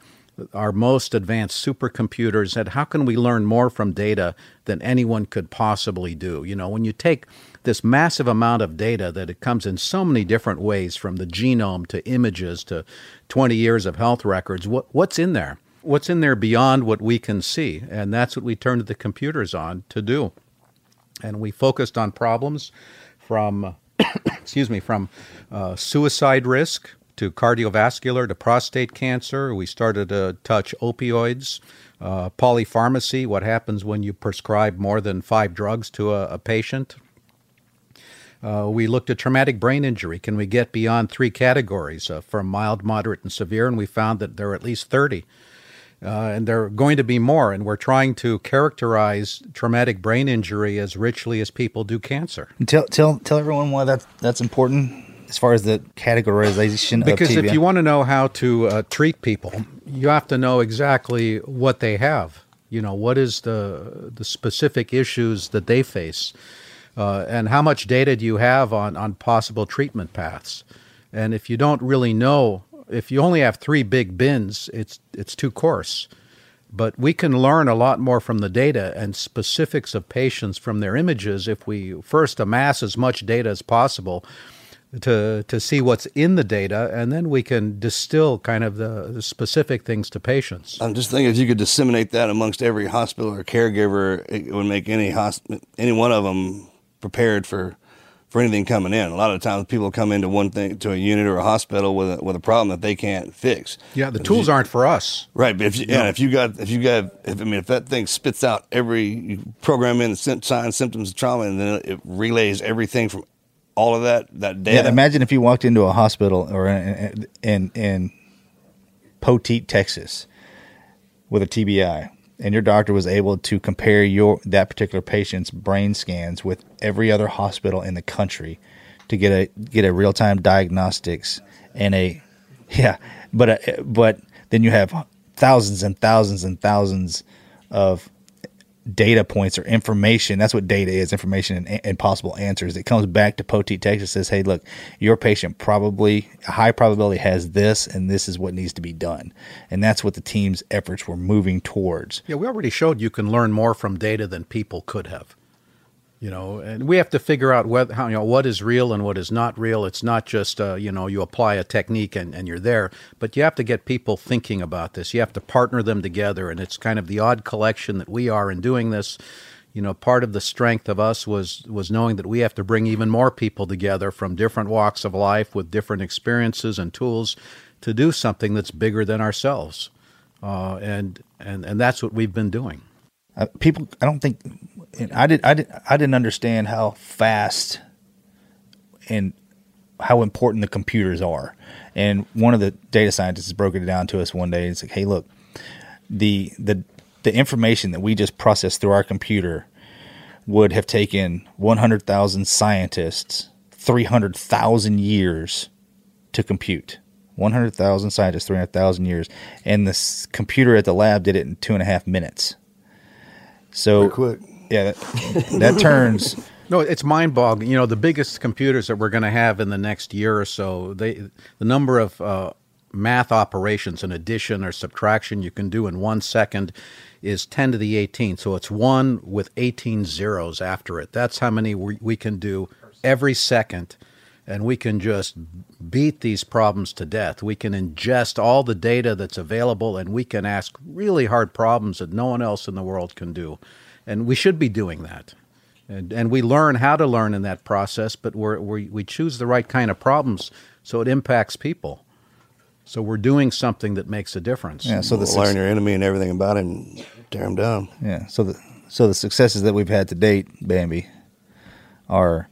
our most advanced supercomputers said how can we learn more from data than anyone could possibly do? You know when you take this massive amount of data that it comes in so many different ways from the genome to images to 20 years of health records what, what's in there? What's in there beyond what we can see? And that's what we turned the computers on to do. And we focused on problems from excuse me from uh, suicide risk to cardiovascular to prostate cancer. We started to touch opioids, uh, polypharmacy, what happens when you prescribe more than five drugs to a, a patient. Uh, we looked at traumatic brain injury. Can we get beyond three categories uh, from mild, moderate, and severe? And we found that there are at least 30. Uh, and there are going to be more. And we're trying to characterize traumatic brain injury as richly as people do cancer. Tell tell tell everyone why that's that's important as far as the categorization Because if you want to know how to uh, treat people, you have to know exactly what they have. You know, what is the the specific issues that they face, uh, and how much data do you have on on possible treatment paths? And if you don't really know, if you only have three big bins, it's it's too coarse. But we can learn a lot more from the data and specifics of patients from their images if we first amass as much data as possible to to see what's in the data, and then we can distill kind of the, the specific things to patients. I'm just thinking if you could disseminate that amongst every hospital or caregiver, it would make any hosp- any one of them prepared for for anything coming in. A lot of times, people come into one thing to a unit or a hospital with a, with a problem that they can't fix. Yeah, the tools you- aren't for us. Right, but if you, yeah, if you got if you got if I mean if that thing spits out every program in the signs, symptoms of trauma, and then it relays everything from all of that that data. Yeah, imagine if you walked into a hospital or in in, in Poteet, Texas, with a TBI, and your doctor was able to compare your that particular patient's brain scans with every other hospital in the country to get a get a real time diagnostics and a yeah, but uh, but then you have thousands and thousands and thousands of data points or information. That's what data is information and, and possible answers. It comes back to Poteet, Texas, says, hey, look, your patient probably, high probability has this, and this is what needs to be done. And that's what the team's efforts were moving towards. Yeah, we already showed you can learn more from data than people could have. You know and we have to figure out what how you know what is real and what is not real. It's not just uh, you know you apply a technique and, and you're there but you have to get people thinking about this. You have to partner them together and it's kind of the odd collection that we are in doing this. You know part of the strength of us was was knowing that we have to bring even more people together from different walks of life with different experiences and tools to do something that's bigger than ourselves. Uh, and and and that's what we've been doing uh, people i don't think I did I did I didn't understand how fast and how important the computers are. And one of the data scientists broke it down to us one day. It's like, hey, look, the the the information that we just processed through our computer would have taken 100,000 scientists 300,000 years to compute. 100,000 scientists, 300,000 years. And this computer at the lab did it in two and a half minutes. So quick yeah, that, that turns. No, it's mind-boggling. You know, the biggest computers that we're going to have in the next year or so, they the number of uh, math operations, an addition or subtraction you can do in one second, is 10 to the 18. So it's one with 18 zeros after it. That's how many we, we can do every second, and we can just beat these problems to death. We can ingest all the data that's available, and we can ask really hard problems that no one else in the world can do and we should be doing that. And, and we learn how to learn in that process, but we're, we we choose the right kind of problems so it impacts people. So we're doing something that makes a difference. Yeah. So the learn your enemy and everything about him, tear him down. Yeah. So the so the successes that we've had to date, Bambi, are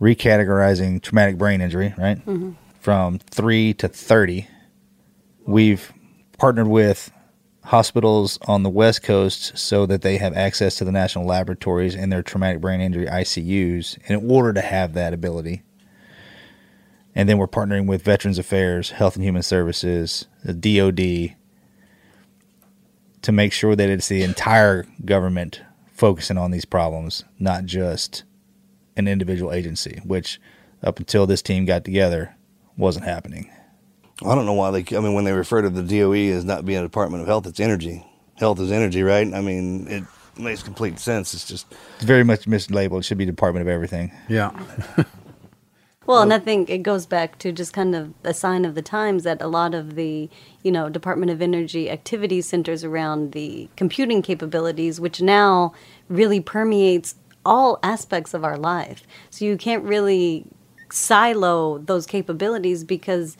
recategorizing traumatic brain injury, right? Mm-hmm. From three to thirty. We've partnered with hospitals on the West Coast so that they have access to the national laboratories and their traumatic brain injury ICUs in order to have that ability. And then we're partnering with Veterans Affairs, Health and Human Services, the DoD, to make sure that it's the entire government focusing on these problems, not just an individual agency, which up until this team got together wasn't happening. I don't know why they. I mean, when they refer to the DOE as not being a Department of Health, it's energy. Health is energy, right? I mean, it makes complete sense. It's just it's very much mislabeled. It should be Department of Everything. Yeah. well, and I think it goes back to just kind of a sign of the times that a lot of the, you know, Department of Energy activity centers around the computing capabilities, which now really permeates all aspects of our life. So you can't really silo those capabilities because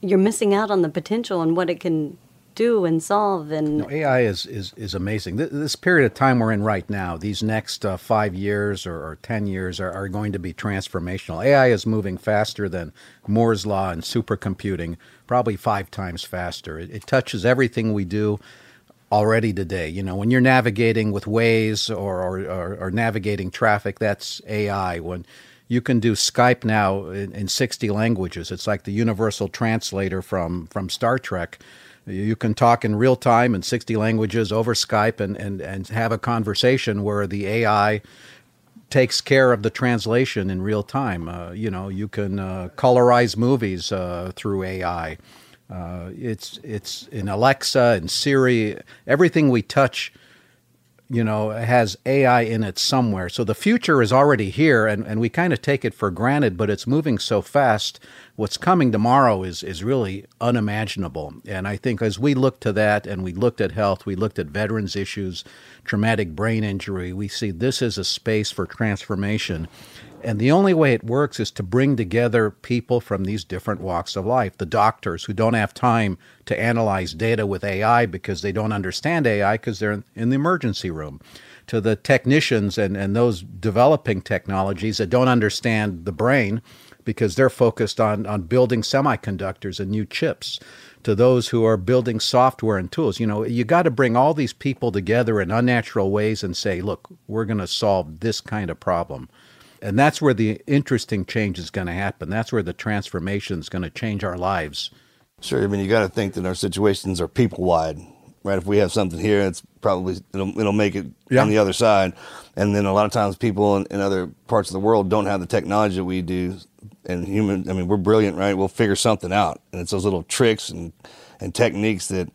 you're missing out on the potential and what it can do and solve and no, AI is, is is amazing. This, this, period of time we're in right now, these next uh, five years or, or ten years are, are, going to be transformational. AI is moving faster than Moore's law and supercomputing, probably five times faster. It, it touches everything we do already today. You know, when you're navigating with Waze or, or, or, or navigating traffic, that's AI. When you can do Skype now in, in 60 languages. It's like the universal translator from, from Star Trek. You can talk in real time in 60 languages over Skype and, and, and have a conversation where the AI takes care of the translation in real time. Uh, you know, you can uh, colorize movies uh, through AI. Uh, it's it's in Alexa and Siri. Everything we touch you know, has AI in it somewhere. So the future is already here, and, and we kind of take it for granted, but it's moving so fast. What's coming tomorrow is, is really unimaginable. And I think as we look to that and we looked at health, we looked at veterans' issues, traumatic brain injury, we see this is a space for transformation. And the only way it works is to bring together people from these different walks of life. The doctors who don't have time to analyze data with AI because they don't understand AI because they're in the emergency room. To the technicians and, and those developing technologies that don't understand the brain because they're focused on, on building semiconductors and new chips to those who are building software and tools. You know, you got to bring all these people together in unnatural ways and say, look, we're going to solve this kind of problem. And that's where the interesting change is going to happen. That's where the transformation is going to change our lives. Sure. I mean, you got to think that our situations are people wide, right? If we have something here, it's probably it'll, it'll make it yeah. on the other side. And then a lot of times, people in, in other parts of the world don't have the technology that we do. And human, I mean, we're brilliant, right? We'll figure something out, and it's those little tricks and and techniques that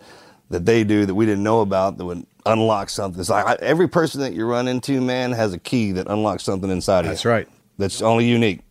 that they do that we didn't know about that would unlock something. It's like I, every person that you run into, man, has a key that unlocks something inside of you. That's right. That's only unique.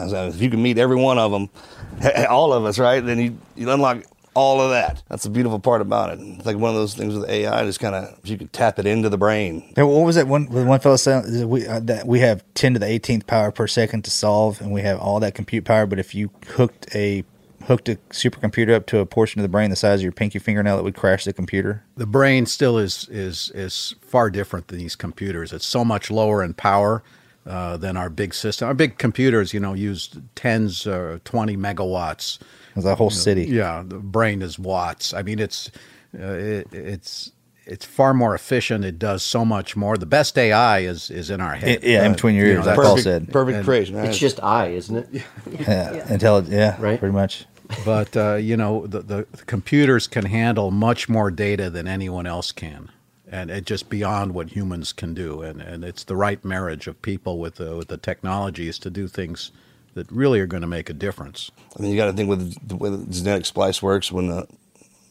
If you can meet every one of them, all of us, right? Then you you unlock all of that. That's the beautiful part about it. It's like one of those things with AI. Just kind of if you could tap it into the brain. Now, what was that one? One fellow said that we uh, that we have ten to the eighteenth power per second to solve, and we have all that compute power. But if you hooked a hooked a supercomputer up to a portion of the brain the size of your pinky fingernail, it would crash the computer. The brain still is is is far different than these computers. It's so much lower in power uh, than our big system. Our big computers, you know, use tens or twenty megawatts. It's a whole city. Yeah, the brain is watts. I mean, it's uh, it, it's it's far more efficient. It does so much more. The best AI is is in our head. Yeah, in between your you ears, know, like that's- Paul said. Perfect And- creation. It's just I, isn't it? Yeah, intelligent. Yeah, Right. Pretty much. but uh, you know the, the, the computers can handle much more data than anyone else can and it just beyond what humans can do and, and it's the right marriage of people with the, with the technologies to do things that really are going to make a difference I mean, you got to think with the way the genetic splice works. When the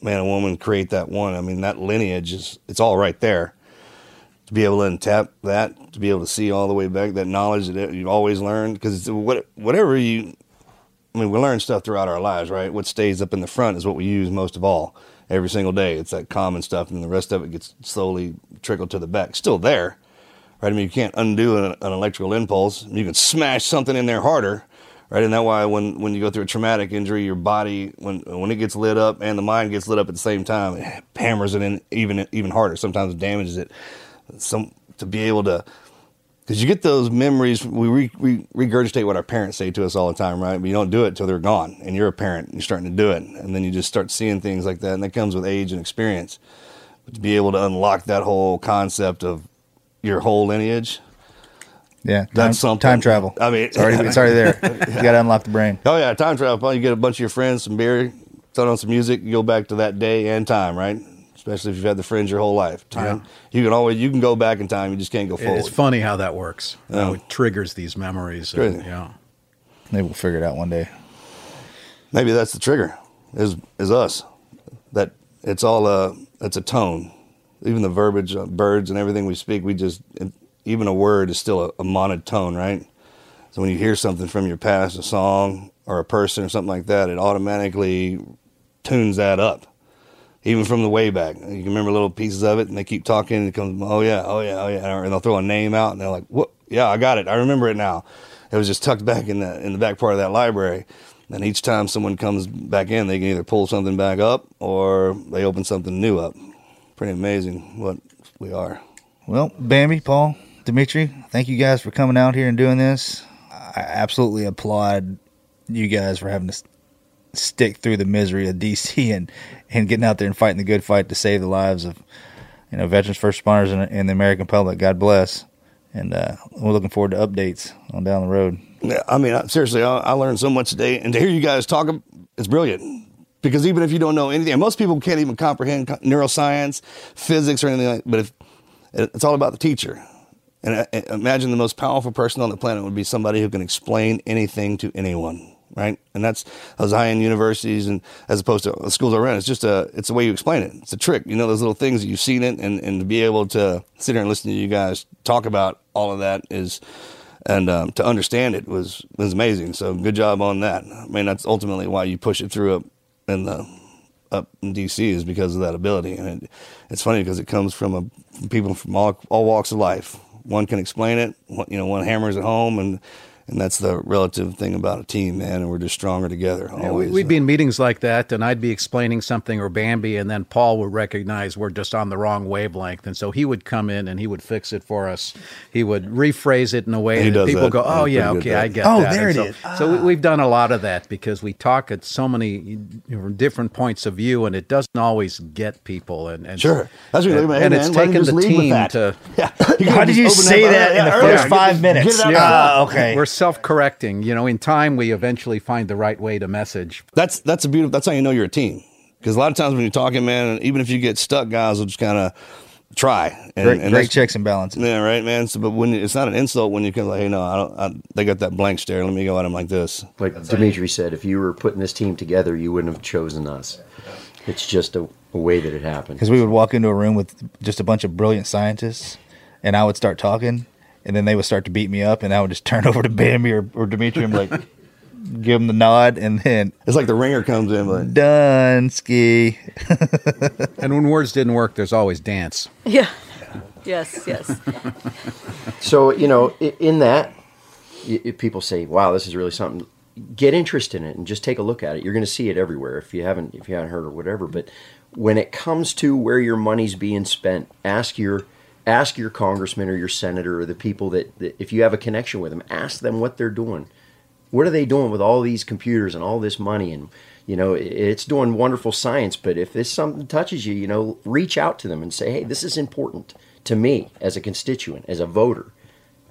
man and woman create that one, I mean, that lineage is it's all right there. To be able to untap that, to be able to see all the way back that knowledge that you've always learned, because what whatever you, I mean, we learn stuff throughout our lives, right? What stays up in the front is what we use most of all every single day. It's that common stuff, and the rest of it gets slowly trickled to the back. Still there, right? I mean, you can't undo an, an electrical impulse. You can smash something in there harder, right? And that's why when, when you go through a traumatic injury, your body when when it gets lit up and the mind gets lit up at the same time, it hammers it in even even harder. Sometimes damages it. Some to be able to. Because you get those memories, we, re, we regurgitate what our parents say to us all the time, right? But you don't do it till they're gone, and you're a parent, and you're starting to do it, and then you just start seeing things like that, and that comes with age and experience. But to be able to unlock that whole concept of your whole lineage, Yeah, time, That's something. Time travel. I mean- it's already, it's already there. You got to unlock the brain. Oh yeah, time travel. You get a bunch of your friends, some beer, throw on some music, you go back to that day and time, right? Especially if you've had the friends your whole life. Time. You can always you can go back in time. You just can't go forward. it's funny how that works Yeah. how it triggers these memories and, Crazy. yeah Maybe we'll figure it out one day. Maybe that's the trigger. Is is us that it's all a it's a tone. Even the verbiage, uh, birds and everything we speak, we just even a word is still a, a monotone, right? So when you hear something from your past, a song or a person or something like that, it automatically tunes that up. Even from the way back, you can remember little pieces of it, and they keep talking, and it comes, oh yeah, oh yeah, oh yeah, and they'll throw a name out, and they're like, what? Yeah, I got it, I remember it now. It was just tucked back in the in the back part of that library, and each time someone comes back in, they can either pull something back up or they open something new up. Pretty amazing what we are. Well, Bambi, Paul, Dimitri, thank you guys for coming out here and doing this. I absolutely applaud you guys for having to stick through the misery of DC and, and getting out there and fighting the good fight to save the lives of you know veterans, first responders, and, and the American public. God bless. And uh, we're looking forward to updates on down the road. Yeah, I mean, seriously, I, I learned so much today, and to hear you guys talk, it's brilliant. Because even if you don't know anything, and most people can't even comprehend neuroscience, physics, or anything like. that. But if it's all about the teacher, and uh, uh, imagine the most powerful person on the planet would be somebody who can explain anything to anyone, right? And that's high-end universities, and as opposed to the schools around, it's just a, it's the way you explain it. It's a trick, you know, those little things that you've seen it, and and to be able to sit here and listen to you guys talk about all of that is and um, to understand it was was amazing. So good job on that. I mean, that's ultimately why you push it through up in the up in DC is because of that ability. And it, it's funny because it comes from a people from all all walks of life. One can explain it. One, you know, one hammers it home, and and that's the relative thing about a team, man. And we're just stronger together. Yeah, we- Always. We'd be in meetings like that, and I'd be explaining something or Bambi, and then Paul would recognize we're just on the wrong wavelength, and so he would come in and he would fix it for us. He would rephrase it in a way He that people that. go, "Oh yeah, okay, at I that. get Oh, that." there And it so, is. So we, we've done a lot of that because we talk at so many you know, from different points of view, and it doesn't always get people. And, and Sure. That's what you're and, looking at. Hey, and man, it's why don't you taken the team to. Yeah. How did you say that in the first Get five minutes? Get it out Ah, loud. okay. We're self-correcting. You know, in time, we eventually find the right way to message. That's that's a beautiful. That's how you know you're a team. Because a lot of times when you're talking, man, even if you get stuck, guys will just kind of try. And, Great, and great checks and balances. Yeah, right, man. So, but when it's not an insult when you can like, hey, no, I don't. I, they got that blank stare. Let me go at them like this. Like Dimitri said, if you were putting this team together, you wouldn't have chosen us. It's just a, a way that it happened. Because we would walk into a room with just a bunch of brilliant scientists, and I would start talking, and then they would start to beat me up, and I would just turn over to Bambi or, or Dimitri and like, give them the nod, and then It's like the ringer comes in, like done ski. And when words didn't work, there's always dance. Yeah. Yes, yes. So you know, in that, people say, "Wow, this is really something," get interested in it and just take a look at it. You're going to see it everywhere if you haven't if you haven't heard or whatever. But when it comes to where your money's being spent, ask your ask your congressman or your senator or the people that, that if you have a connection with them, ask them what they're doing. What are they doing with all these computers and all this money and you know it's doing wonderful science but if this something touches you you know reach out to them and say hey this is important to me as a constituent as a voter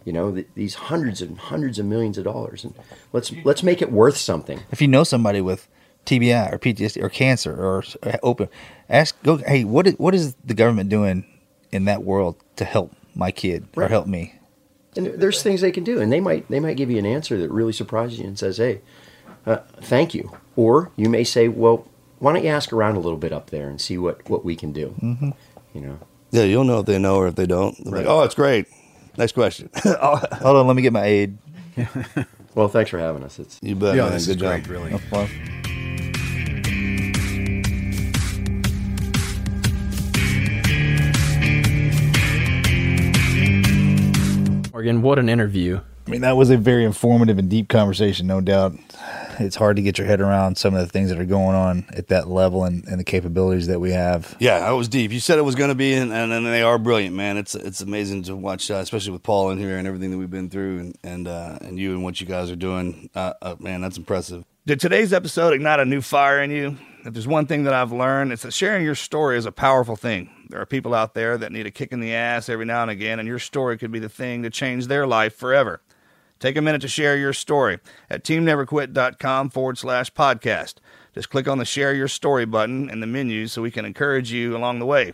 you know th- these hundreds and hundreds of millions of dollars and let's let's make it worth something if you know somebody with TBI or PTSD or cancer or open, ask go. Hey, what is, what is the government doing in that world to help my kid or help me? and there's things they can do and they might they might give you an answer that really surprises you and says hey uh, thank you or you may say well why don't you ask around a little bit up there and see what what we can do Mhm. you know yeah, you'll know if they know or if they don't. They're Like, oh, it's great. Next question. Hold on, let me get my aid. well thanks for having us it's you bet. yeah, man. this Good is job. great, really. Morgan, what an interview. I mean, that was a very informative and deep conversation, no doubt. It's hard to get your head around some of the things that are going on at that level and, and the capabilities that we have. Yeah, that was deep. You said it was going to be, and, and, and they are brilliant, man. It's it's amazing to watch, uh, especially with Paul in here and everything that we've been through, and and uh, and you and what you guys are doing. Uh, uh, man, that's impressive. Did today's episode ignite a new fire in you? If there's one thing that I've learned, it's that sharing your story is a powerful thing. There are people out there that need a kick in the ass every now and again, and your story could be the thing to change their life forever. Take a minute to share your story at teamneverquit.com forward slash podcast. Just click on the share your story button in the menu so we can encourage you along the way.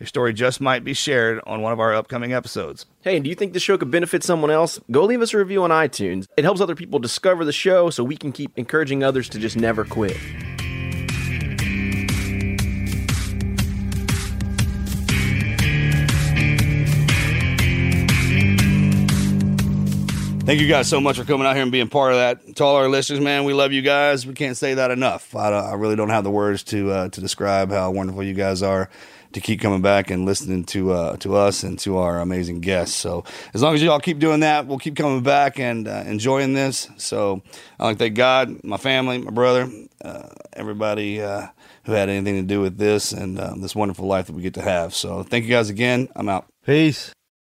Your story just might be shared on one of our upcoming episodes. Hey, and do you think the show could benefit someone else? Go leave us a review on iTunes. It helps other people discover the show so we can keep encouraging others to just never quit. Thank you guys so much for coming out here and being part of that. To all our listeners, man, we love you guys. We can't say that enough. I, I really don't have the words to uh, to describe how wonderful you guys are. To keep coming back and listening to uh, to us and to our amazing guests. So as long as y'all keep doing that, we'll keep coming back and uh, enjoying this. So I like thank God, my family, my brother, uh, everybody uh, who had anything to do with this and uh, this wonderful life that we get to have. So thank you guys again. I'm out. Peace.